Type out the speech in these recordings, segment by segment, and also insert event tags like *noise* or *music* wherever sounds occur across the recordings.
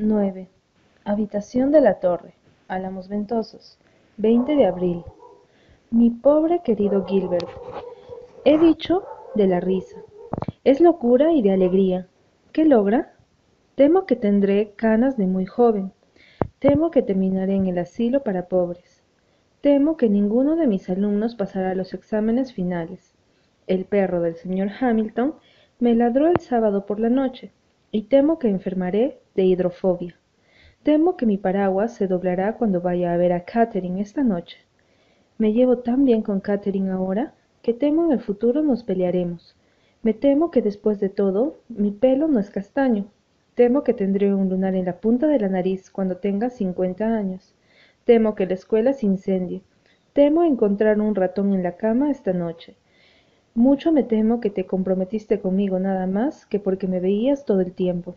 9. Habitación de la Torre, Álamos Ventosos, 20 de abril. Mi pobre querido Gilbert, he dicho de la risa. Es locura y de alegría. ¿Qué logra? Temo que tendré canas de muy joven. Temo que terminaré en el asilo para pobres. Temo que ninguno de mis alumnos pasará los exámenes finales. El perro del señor Hamilton me ladró el sábado por la noche y temo que enfermaré de hidrofobia. Temo que mi paraguas se doblará cuando vaya a ver a Catherine esta noche. Me llevo tan bien con Catherine ahora que temo en el futuro nos pelearemos. Me temo que después de todo mi pelo no es castaño. Temo que tendré un lunar en la punta de la nariz cuando tenga cincuenta años. Temo que la escuela se incendie. Temo encontrar un ratón en la cama esta noche. Mucho me temo que te comprometiste conmigo nada más que porque me veías todo el tiempo.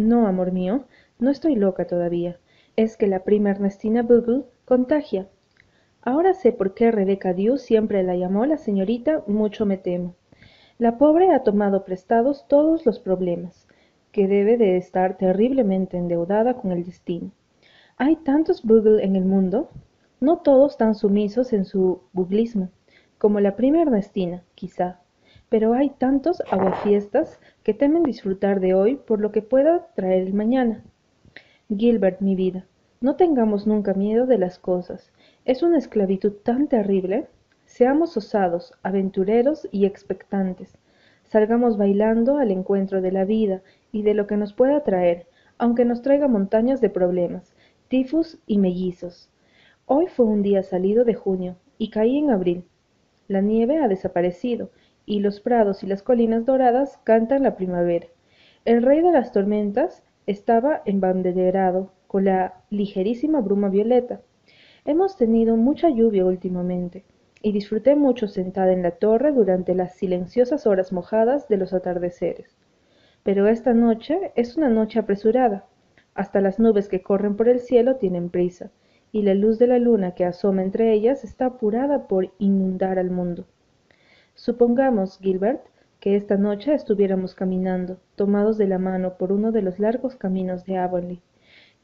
No, amor mío, no estoy loca todavía. Es que la prima Ernestina Bugle contagia. Ahora sé por qué Rebeca Dew siempre la llamó la señorita Mucho me temo. La pobre ha tomado prestados todos los problemas, que debe de estar terriblemente endeudada con el destino. Hay tantos Bugle en el mundo, no todos tan sumisos en su buglismo como la prima Ernestina, quizá, pero hay tantos aguafiestas que temen disfrutar de hoy por lo que pueda traer el mañana. Gilbert, mi vida, no tengamos nunca miedo de las cosas. Es una esclavitud tan terrible. Seamos osados, aventureros y expectantes. Salgamos bailando al encuentro de la vida y de lo que nos pueda traer, aunque nos traiga montañas de problemas, tifus y mellizos. Hoy fue un día salido de junio y caí en abril. La nieve ha desaparecido, y los prados y las colinas doradas cantan la primavera. El rey de las tormentas estaba embanderado con la ligerísima bruma violeta. Hemos tenido mucha lluvia últimamente, y disfruté mucho sentada en la torre durante las silenciosas horas mojadas de los atardeceres. Pero esta noche es una noche apresurada. Hasta las nubes que corren por el cielo tienen prisa, y la luz de la luna que asoma entre ellas está apurada por inundar al mundo. Supongamos, Gilbert, que esta noche estuviéramos caminando, tomados de la mano por uno de los largos caminos de Avonlea.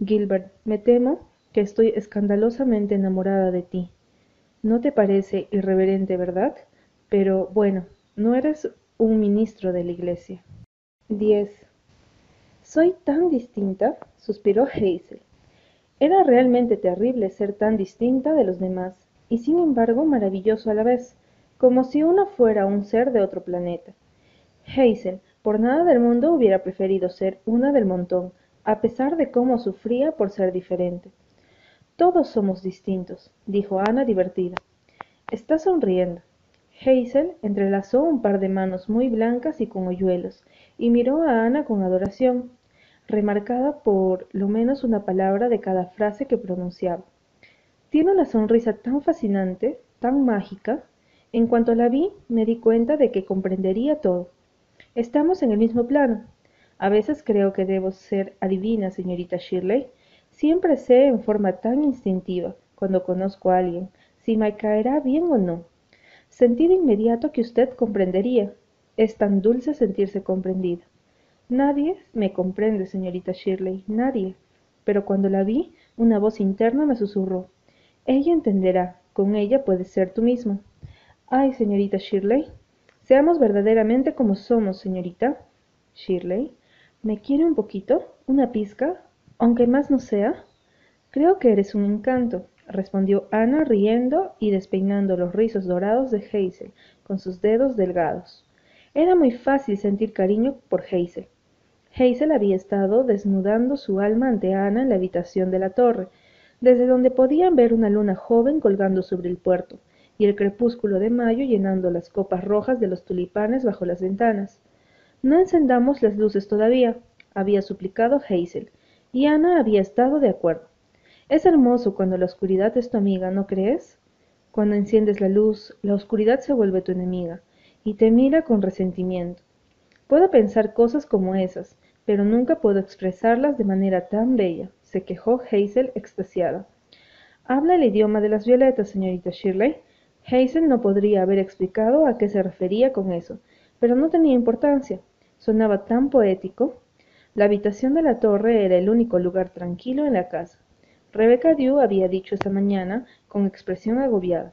Gilbert, me temo que estoy escandalosamente enamorada de ti. No te parece irreverente, ¿verdad? Pero bueno, no eres un ministro de la iglesia. 10. Soy tan distinta, suspiró *laughs* Hazel. Era realmente terrible ser tan distinta de los demás, y sin embargo maravilloso a la vez, como si una fuera un ser de otro planeta. Hazel, por nada del mundo hubiera preferido ser una del montón, a pesar de cómo sufría por ser diferente. Todos somos distintos, dijo Ana divertida. Está sonriendo. Hazel entrelazó un par de manos muy blancas y con hoyuelos, y miró a Ana con adoración remarcada por lo menos una palabra de cada frase que pronunciaba. Tiene una sonrisa tan fascinante, tan mágica. En cuanto la vi, me di cuenta de que comprendería todo. Estamos en el mismo plano. A veces creo que debo ser adivina, señorita Shirley. Siempre sé en forma tan instintiva, cuando conozco a alguien, si me caerá bien o no. Sentí de inmediato que usted comprendería. Es tan dulce sentirse comprendida. Nadie me comprende, señorita Shirley, nadie. Pero cuando la vi, una voz interna me susurró. Ella entenderá, con ella puedes ser tú mismo. Ay, señorita Shirley, seamos verdaderamente como somos, señorita. Shirley, ¿me quiere un poquito? ¿Una pizca? Aunque más no sea. Creo que eres un encanto, respondió Ana riendo y despeinando los rizos dorados de Hazel con sus dedos delgados. Era muy fácil sentir cariño por Hazel. Hazel había estado desnudando su alma ante Ana en la habitación de la torre, desde donde podían ver una luna joven colgando sobre el puerto, y el crepúsculo de mayo llenando las copas rojas de los tulipanes bajo las ventanas. No encendamos las luces todavía, había suplicado Hazel, y Ana había estado de acuerdo. Es hermoso cuando la oscuridad es tu amiga, ¿no crees? Cuando enciendes la luz, la oscuridad se vuelve tu enemiga, y te mira con resentimiento. Puedo pensar cosas como esas, pero nunca puedo expresarlas de manera tan bella, se quejó Hazel extasiada. Habla el idioma de las violetas, señorita Shirley. Hazel no podría haber explicado a qué se refería con eso, pero no tenía importancia. Sonaba tan poético. La habitación de la torre era el único lugar tranquilo en la casa. Rebecca Dew había dicho esa mañana, con expresión agobiada,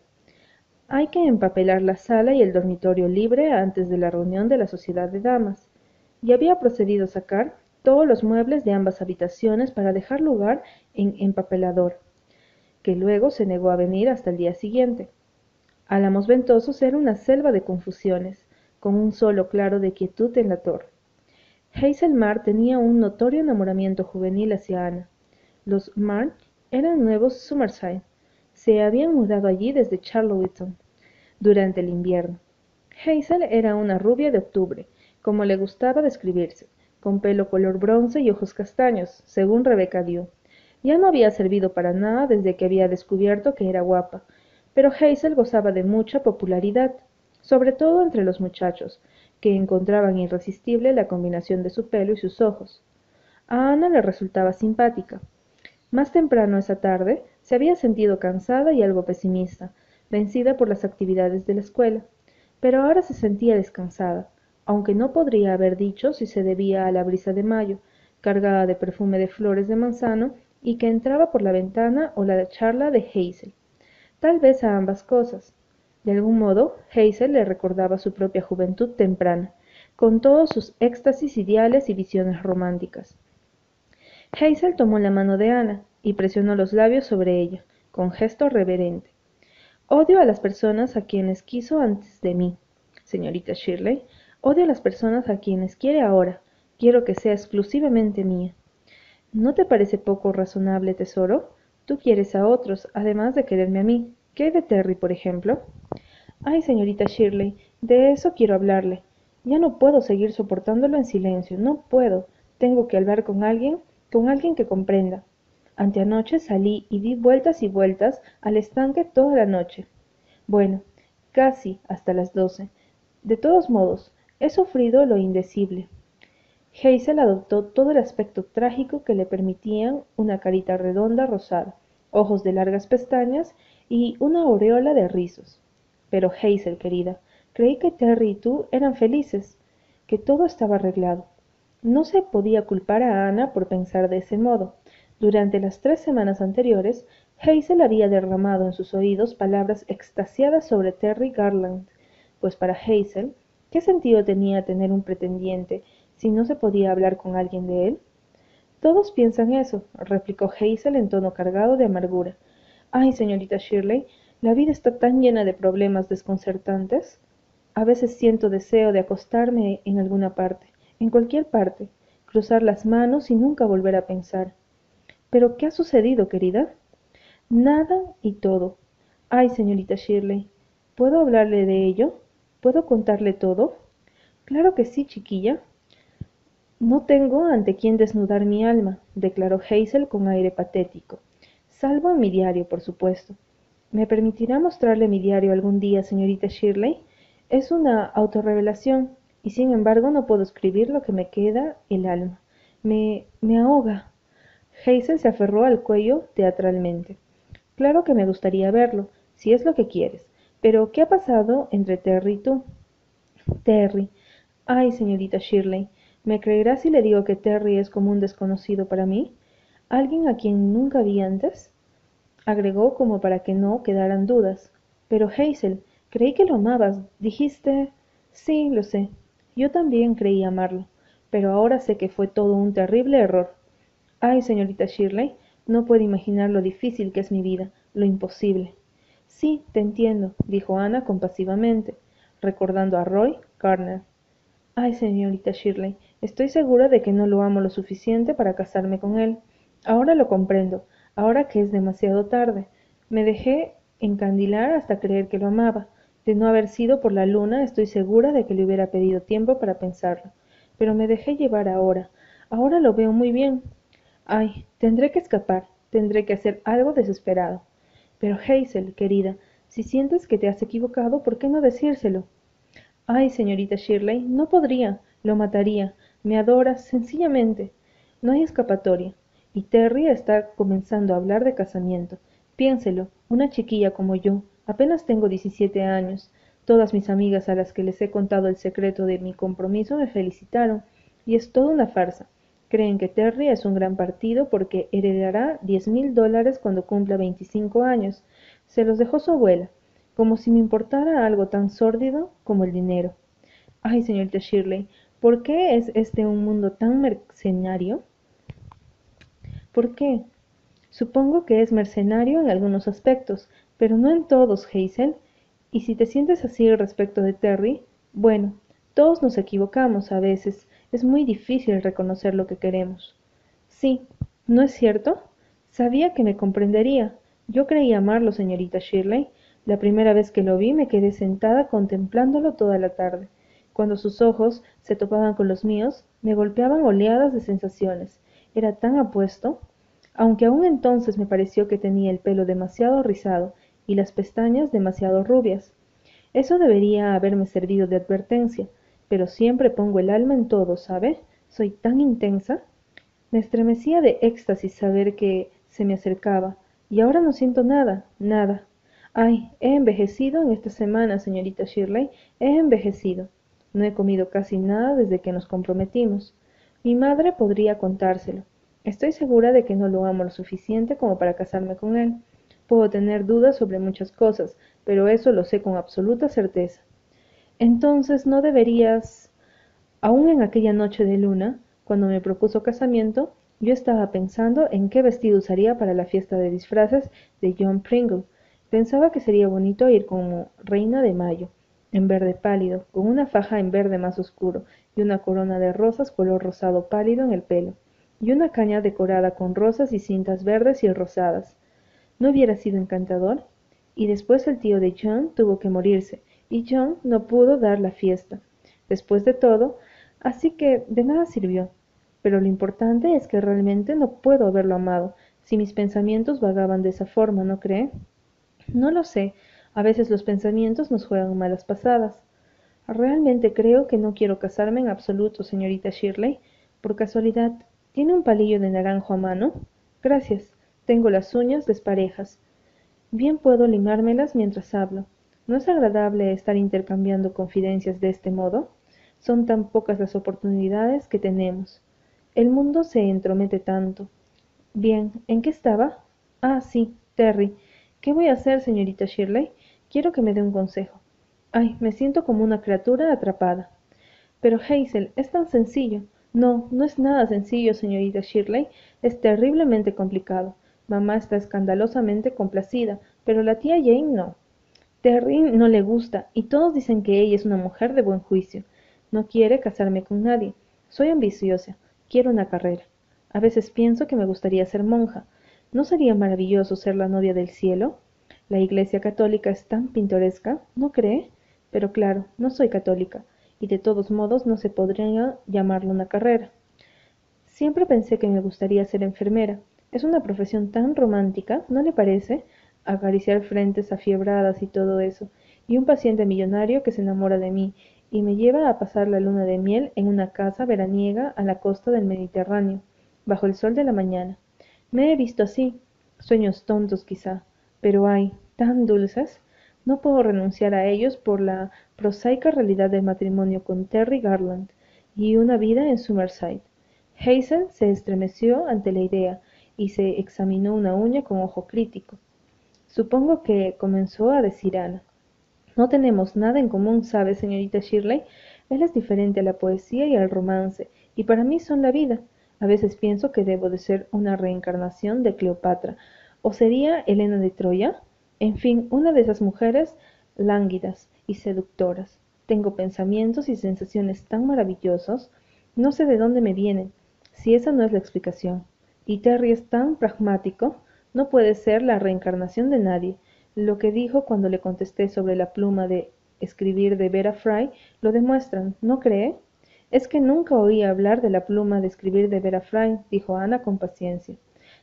hay que empapelar la sala y el dormitorio libre antes de la reunión de la sociedad de damas, y había procedido a sacar todos los muebles de ambas habitaciones para dejar lugar en empapelador, que luego se negó a venir hasta el día siguiente. Álamos Ventosos era una selva de confusiones, con un solo claro de quietud en la torre. Hazel Marr tenía un notorio enamoramiento juvenil hacia Ana. Los Marr eran nuevos Summerside. Se habían mudado allí desde Charlottetown durante el invierno. Hazel era una rubia de octubre, como le gustaba describirse, con pelo color bronce y ojos castaños, según Rebeca dio. Ya no había servido para nada desde que había descubierto que era guapa, pero Hazel gozaba de mucha popularidad, sobre todo entre los muchachos, que encontraban irresistible la combinación de su pelo y sus ojos. A Ana le resultaba simpática. Más temprano esa tarde se había sentido cansada y algo pesimista, vencida por las actividades de la escuela, pero ahora se sentía descansada, aunque no podría haber dicho si se debía a la brisa de mayo, cargada de perfume de flores de manzano y que entraba por la ventana o la charla de Hazel. Tal vez a ambas cosas, de algún modo, Hazel le recordaba su propia juventud temprana, con todos sus éxtasis ideales y visiones románticas. Hazel tomó la mano de Ana y presionó los labios sobre ella, con gesto reverente. Odio a las personas a quienes quiso antes de mí, señorita Shirley. Odio a las personas a quienes quiere ahora. Quiero que sea exclusivamente mía. ¿No te parece poco razonable, tesoro? Tú quieres a otros, además de quererme a mí. ¿Qué de Terry, por ejemplo? Ay, señorita Shirley, de eso quiero hablarle. Ya no puedo seguir soportándolo en silencio, no puedo. Tengo que hablar con alguien, con alguien que comprenda. Anteanoche salí y di vueltas y vueltas al estanque toda la noche. Bueno, casi hasta las doce. De todos modos, he sufrido lo indecible. Hazel adoptó todo el aspecto trágico que le permitían una carita redonda rosada, ojos de largas pestañas y una aureola de rizos. Pero Hazel, querida, creí que Terry y tú eran felices, que todo estaba arreglado. No se podía culpar a Ana por pensar de ese modo. Durante las tres semanas anteriores, Hazel había derramado en sus oídos palabras extasiadas sobre Terry Garland, pues para Hazel, ¿qué sentido tenía tener un pretendiente si no se podía hablar con alguien de él? Todos piensan eso, replicó Hazel en tono cargado de amargura. Ay, señorita Shirley, la vida está tan llena de problemas desconcertantes. A veces siento deseo de acostarme en alguna parte, en cualquier parte, cruzar las manos y nunca volver a pensar. Pero, ¿qué ha sucedido, querida? Nada y todo. Ay, señorita Shirley, ¿puedo hablarle de ello? ¿Puedo contarle todo? Claro que sí, chiquilla. No tengo ante quién desnudar mi alma, declaró Hazel con aire patético salvo en mi diario, por supuesto. ¿Me permitirá mostrarle mi diario algún día, señorita Shirley? Es una autorrevelación, y sin embargo no puedo escribir lo que me queda el alma. Me, me ahoga. Hazel se aferró al cuello teatralmente. Claro que me gustaría verlo, si es lo que quieres. Pero, ¿qué ha pasado entre Terry y tú? Terry. Ay, señorita Shirley, ¿me creerá si le digo que Terry es como un desconocido para mí? ¿Alguien a quien nunca vi antes? agregó como para que no quedaran dudas. Pero Hazel, creí que lo amabas. Dijiste... Sí, lo sé. Yo también creí amarlo, pero ahora sé que fue todo un terrible error. Ay, señorita Shirley, no puede imaginar lo difícil que es mi vida, lo imposible. Sí, te entiendo, dijo Ana compasivamente, recordando a Roy Garner. Ay, señorita Shirley, estoy segura de que no lo amo lo suficiente para casarme con él. Ahora lo comprendo, ahora que es demasiado tarde. Me dejé encandilar hasta creer que lo amaba. De no haber sido por la luna, estoy segura de que le hubiera pedido tiempo para pensarlo. Pero me dejé llevar ahora. Ahora lo veo muy bien. Ay, tendré que escapar. Tendré que hacer algo desesperado. Pero Hazel, querida, si sientes que te has equivocado, ¿por qué no decírselo? Ay, señorita Shirley, no podría. Lo mataría. Me adora, sencillamente. No hay escapatoria. Y Terry está comenzando a hablar de casamiento. Piénselo, una chiquilla como yo, apenas tengo 17 años. Todas mis amigas a las que les he contado el secreto de mi compromiso me felicitaron, y es toda una farsa. Creen que Terry es un gran partido porque heredará diez mil dólares cuando cumpla 25 años. Se los dejó su abuela, como si me importara algo tan sórdido como el dinero. Ay, señorita Shirley, ¿por qué es este un mundo tan mercenario? ¿Por qué? Supongo que es mercenario en algunos aspectos, pero no en todos, Hazel. Y si te sientes así respecto de Terry, bueno, todos nos equivocamos a veces, es muy difícil reconocer lo que queremos. Sí, ¿no es cierto? Sabía que me comprendería. Yo creí amarlo, señorita Shirley. La primera vez que lo vi me quedé sentada contemplándolo toda la tarde. Cuando sus ojos se topaban con los míos, me golpeaban oleadas de sensaciones. Era tan apuesto. Aunque aún entonces me pareció que tenía el pelo demasiado rizado y las pestañas demasiado rubias. Eso debería haberme servido de advertencia, pero siempre pongo el alma en todo, ¿sabe? Soy tan intensa. Me estremecía de éxtasis saber que se me acercaba, y ahora no siento nada, nada. Ay, he envejecido en esta semana, señorita Shirley, he envejecido. No he comido casi nada desde que nos comprometimos. Mi madre podría contárselo. Estoy segura de que no lo amo lo suficiente como para casarme con él. Puedo tener dudas sobre muchas cosas, pero eso lo sé con absoluta certeza. Entonces no deberías... Aún en aquella noche de luna, cuando me propuso casamiento, yo estaba pensando en qué vestido usaría para la fiesta de disfraces de John Pringle. Pensaba que sería bonito ir como reina de mayo, en verde pálido, con una faja en verde más oscuro y una corona de rosas color rosado pálido en el pelo, y una caña decorada con rosas y cintas verdes y rosadas. ¿No hubiera sido encantador? Y después el tío de John tuvo que morirse, y John no pudo dar la fiesta. Después de todo, así que de nada sirvió. Pero lo importante es que realmente no puedo haberlo amado, si mis pensamientos vagaban de esa forma, ¿no cree? No lo sé. A veces los pensamientos nos juegan malas pasadas. Realmente creo que no quiero casarme en absoluto, señorita Shirley. Por casualidad, ¿tiene un palillo de naranjo a mano? Gracias. Tengo las uñas desparejas. Bien puedo limármelas mientras hablo. ¿No es agradable estar intercambiando confidencias de este modo? Son tan pocas las oportunidades que tenemos. El mundo se entromete tanto. Bien, ¿en qué estaba? Ah, sí, Terry. ¿Qué voy a hacer, señorita Shirley? Quiero que me dé un consejo. Ay, me siento como una criatura atrapada. Pero Hazel, es tan sencillo. No, no es nada sencillo, señorita Shirley. Es terriblemente complicado. Mamá está escandalosamente complacida, pero la tía Jane no. Terry no le gusta y todos dicen que ella es una mujer de buen juicio. No quiere casarme con nadie. Soy ambiciosa. Quiero una carrera. A veces pienso que me gustaría ser monja. ¿No sería maravilloso ser la novia del cielo? La Iglesia católica es tan pintoresca, ¿no cree? Pero claro, no soy católica, y de todos modos no se podría llamarlo una carrera. Siempre pensé que me gustaría ser enfermera. Es una profesión tan romántica, ¿no le parece? acariciar frentes afiebradas y todo eso, y un paciente millonario que se enamora de mí y me lleva a pasar la luna de miel en una casa veraniega a la costa del Mediterráneo, bajo el sol de la mañana. Me he visto así, sueños tontos quizá, pero ay, tan dulces. No puedo renunciar a ellos por la prosaica realidad del matrimonio con Terry Garland y una vida en Summerside. Hazel se estremeció ante la idea y se examinó una uña con ojo crítico. Supongo que comenzó a decir Ana. No tenemos nada en común, ¿sabe, señorita Shirley? Él es diferente a la poesía y al romance, y para mí son la vida. A veces pienso que debo de ser una reencarnación de Cleopatra, o sería Elena de Troya. En fin, una de esas mujeres lánguidas y seductoras. Tengo pensamientos y sensaciones tan maravillosos, no sé de dónde me vienen, si esa no es la explicación. Y Terry es tan pragmático, no puede ser la reencarnación de nadie. Lo que dijo cuando le contesté sobre la pluma de escribir de Vera Fry lo demuestran, ¿no cree? Es que nunca oí hablar de la pluma de escribir de Vera Fry, dijo Ana con paciencia.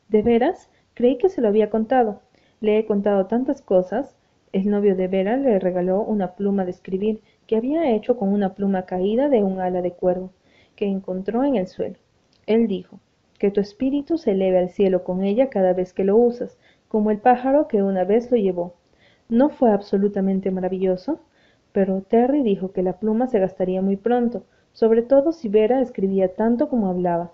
¿De veras? Creí que se lo había contado. Le he contado tantas cosas. El novio de Vera le regaló una pluma de escribir que había hecho con una pluma caída de un ala de cuervo que encontró en el suelo. Él dijo, que tu espíritu se eleve al cielo con ella cada vez que lo usas, como el pájaro que una vez lo llevó. ¿No fue absolutamente maravilloso? Pero Terry dijo que la pluma se gastaría muy pronto, sobre todo si Vera escribía tanto como hablaba.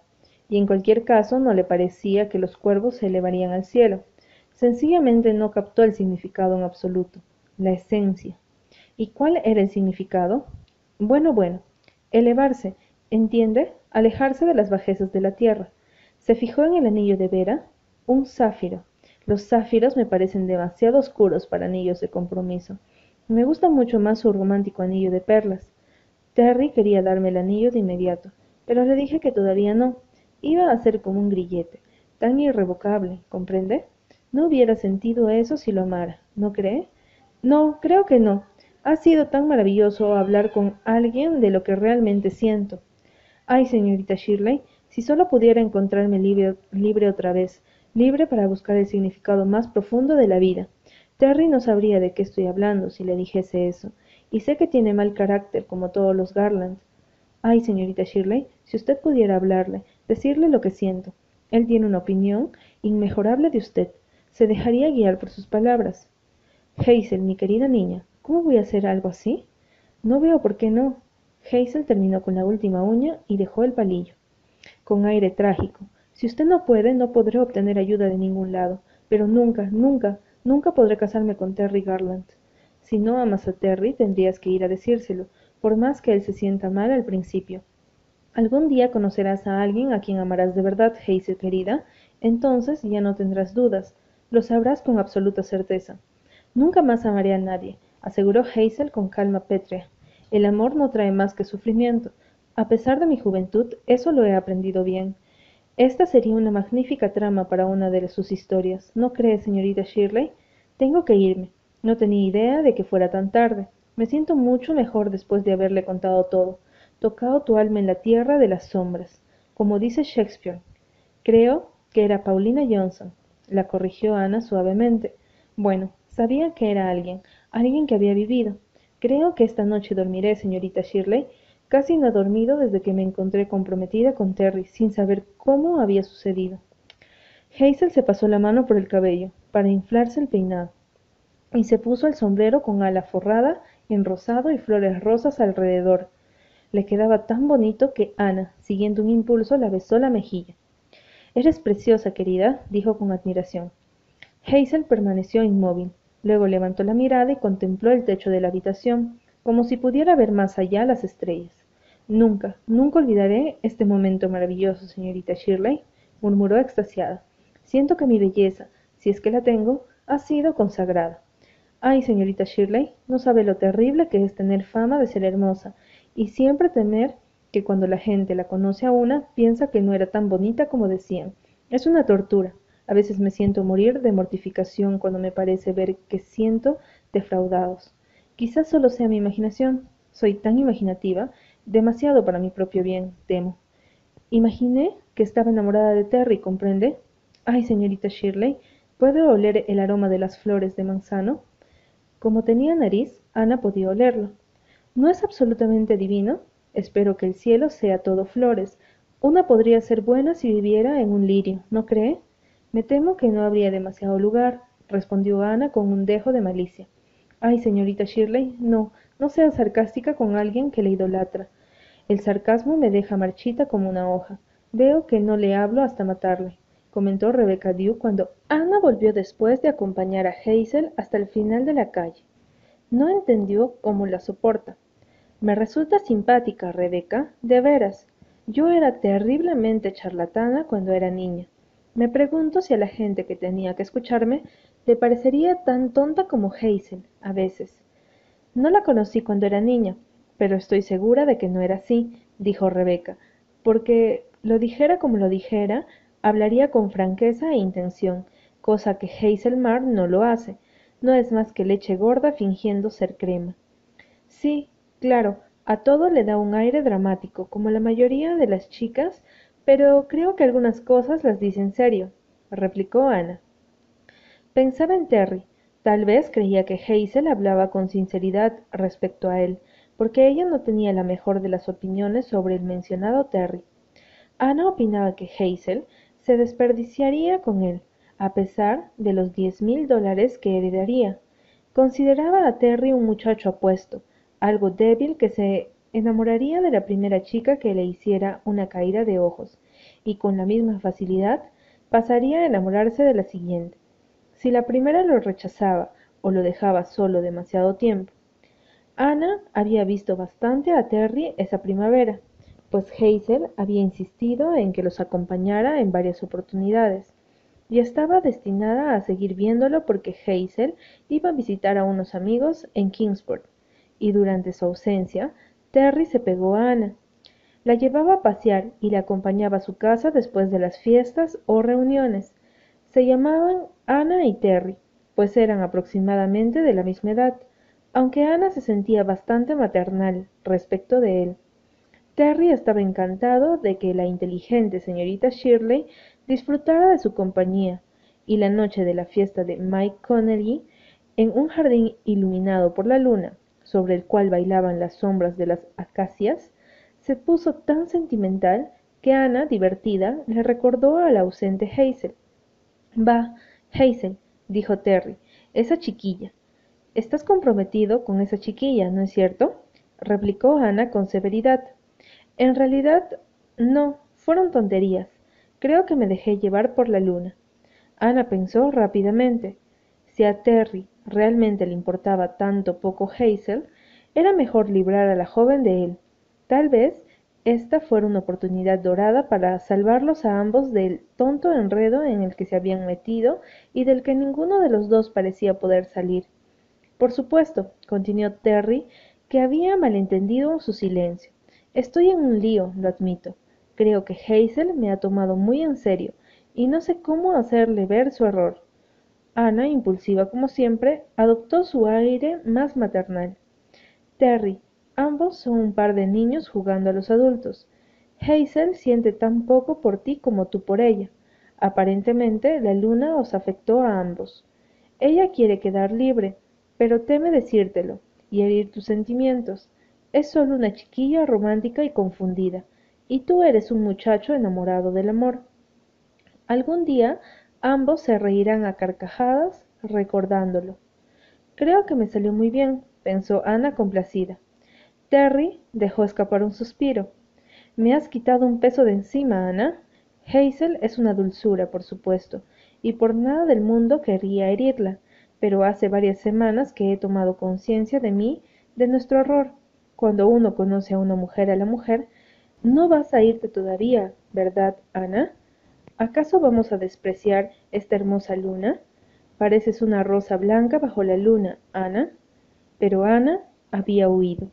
Y en cualquier caso no le parecía que los cuervos se elevarían al cielo. Sencillamente no captó el significado en absoluto, la esencia. ¿Y cuál era el significado? Bueno, bueno, elevarse, ¿entiende? Alejarse de las bajezas de la tierra. Se fijó en el anillo de Vera, un záfiro. Los záfiros me parecen demasiado oscuros para anillos de compromiso. Me gusta mucho más su romántico anillo de perlas. Terry quería darme el anillo de inmediato, pero le dije que todavía no. Iba a ser como un grillete, tan irrevocable, ¿comprende? No hubiera sentido eso si lo amara, ¿no cree? No, creo que no. Ha sido tan maravilloso hablar con alguien de lo que realmente siento. Ay, señorita Shirley, si solo pudiera encontrarme libre, libre otra vez, libre para buscar el significado más profundo de la vida. Terry no sabría de qué estoy hablando si le dijese eso, y sé que tiene mal carácter como todos los Garland. Ay, señorita Shirley, si usted pudiera hablarle, decirle lo que siento. Él tiene una opinión inmejorable de usted. Se dejaría guiar por sus palabras. Hazel, mi querida niña, ¿cómo voy a hacer algo así? No veo por qué no. Hazel terminó con la última uña y dejó el palillo. Con aire trágico. Si usted no puede, no podré obtener ayuda de ningún lado. Pero nunca, nunca, nunca podré casarme con Terry Garland. Si no amas a Terry, tendrías que ir a decírselo, por más que él se sienta mal al principio. Algún día conocerás a alguien a quien amarás de verdad, Hazel querida, entonces ya no tendrás dudas, lo sabrás con absoluta certeza. Nunca más amaré a nadie, aseguró Hazel con calma pétrea. El amor no trae más que sufrimiento. A pesar de mi juventud, eso lo he aprendido bien. Esta sería una magnífica trama para una de sus historias, ¿no cree, señorita Shirley? Tengo que irme. No tenía idea de que fuera tan tarde. Me siento mucho mejor después de haberle contado todo. Tocado tu alma en la tierra de las sombras, como dice Shakespeare. Creo que era Paulina Johnson, la corrigió Ana suavemente. Bueno, sabía que era alguien, alguien que había vivido. Creo que esta noche dormiré, señorita Shirley, Casi no he dormido desde que me encontré comprometida con Terry, sin saber cómo había sucedido. Hazel se pasó la mano por el cabello, para inflarse el peinado, y se puso el sombrero con ala forrada en rosado y flores rosas alrededor. Le quedaba tan bonito que Ana, siguiendo un impulso, la besó la mejilla. Eres preciosa, querida, dijo con admiración. Hazel permaneció inmóvil. Luego levantó la mirada y contempló el techo de la habitación, como si pudiera ver más allá las estrellas. Nunca, nunca olvidaré este momento maravilloso, señorita Shirley, murmuró extasiada. Siento que mi belleza, si es que la tengo, ha sido consagrada. Ay, señorita Shirley, no sabe lo terrible que es tener fama de ser hermosa y siempre temer que cuando la gente la conoce a una piensa que no era tan bonita como decían. Es una tortura. A veces me siento morir de mortificación cuando me parece ver que siento defraudados. Quizás solo sea mi imaginación. Soy tan imaginativa, demasiado para mi propio bien, temo. Imaginé que estaba enamorada de Terry, ¿comprende? Ay, señorita Shirley, ¿puedo oler el aroma de las flores de manzano? Como tenía nariz, Ana podía olerlo. ¿No es absolutamente divino? Espero que el cielo sea todo flores. Una podría ser buena si viviera en un lirio, ¿no cree? Me temo que no habría demasiado lugar, respondió Ana con un dejo de malicia. Ay, señorita Shirley, no, no sea sarcástica con alguien que le idolatra. El sarcasmo me deja marchita como una hoja. Veo que no le hablo hasta matarle, comentó Rebecca Dew cuando Ana volvió después de acompañar a Hazel hasta el final de la calle. No entendió cómo la soporta. Me resulta simpática, Rebeca, de veras. Yo era terriblemente charlatana cuando era niña. Me pregunto si a la gente que tenía que escucharme le parecería tan tonta como Hazel, a veces. No la conocí cuando era niña, pero estoy segura de que no era así, dijo Rebeca, porque lo dijera como lo dijera, hablaría con franqueza e intención, cosa que Hazel Mar no lo hace, no es más que leche gorda fingiendo ser crema. Sí, claro, a todo le da un aire dramático, como la mayoría de las chicas, pero creo que algunas cosas las dice en serio, replicó Ana. Pensaba en Terry. Tal vez creía que Hazel hablaba con sinceridad respecto a él, porque ella no tenía la mejor de las opiniones sobre el mencionado Terry. Ana opinaba que Hazel se desperdiciaría con él, a pesar de los diez mil dólares que heredaría. Consideraba a Terry un muchacho apuesto, algo débil que se enamoraría de la primera chica que le hiciera una caída de ojos, y con la misma facilidad pasaría a enamorarse de la siguiente, si la primera lo rechazaba o lo dejaba solo demasiado tiempo. Ana había visto bastante a Terry esa primavera, pues Hazel había insistido en que los acompañara en varias oportunidades, y estaba destinada a seguir viéndolo porque Hazel iba a visitar a unos amigos en Kingsport, y durante su ausencia, Terry se pegó a Ana. La llevaba a pasear y la acompañaba a su casa después de las fiestas o reuniones. Se llamaban Ana y Terry, pues eran aproximadamente de la misma edad, aunque Ana se sentía bastante maternal respecto de él. Terry estaba encantado de que la inteligente señorita Shirley disfrutara de su compañía, y la noche de la fiesta de Mike Connelly, en un jardín iluminado por la luna, sobre el cual bailaban las sombras de las acacias, se puso tan sentimental que Ana, divertida, le recordó a la ausente Hazel. Va, Hazel, dijo Terry, esa chiquilla. Estás comprometido con esa chiquilla, ¿no es cierto? replicó Ana con severidad. En realidad, no, fueron tonterías. Creo que me dejé llevar por la luna. Ana pensó rápidamente. Si a Terry realmente le importaba tanto poco Hazel, era mejor librar a la joven de él. Tal vez esta fuera una oportunidad dorada para salvarlos a ambos del tonto enredo en el que se habían metido y del que ninguno de los dos parecía poder salir. Por supuesto, continuó Terry, que había malentendido su silencio. Estoy en un lío, lo admito. Creo que Hazel me ha tomado muy en serio y no sé cómo hacerle ver su error. Ana, impulsiva como siempre, adoptó su aire más maternal. Terry, ambos son un par de niños jugando a los adultos. Hazel siente tan poco por ti como tú por ella. Aparentemente la luna os afectó a ambos. Ella quiere quedar libre, pero teme decírtelo y herir tus sentimientos. Es solo una chiquilla romántica y confundida, y tú eres un muchacho enamorado del amor. Algún día ambos se reirán a carcajadas recordándolo. Creo que me salió muy bien, pensó Ana complacida. Terry dejó escapar un suspiro. Me has quitado un peso de encima, Ana. Hazel es una dulzura, por supuesto, y por nada del mundo querría herirla, pero hace varias semanas que he tomado conciencia de mí, de nuestro error cuando uno conoce a una mujer a la mujer, no vas a irte todavía, ¿verdad, Ana? ¿Acaso vamos a despreciar esta hermosa luna? Pareces una rosa blanca bajo la luna, Ana. Pero Ana había huido.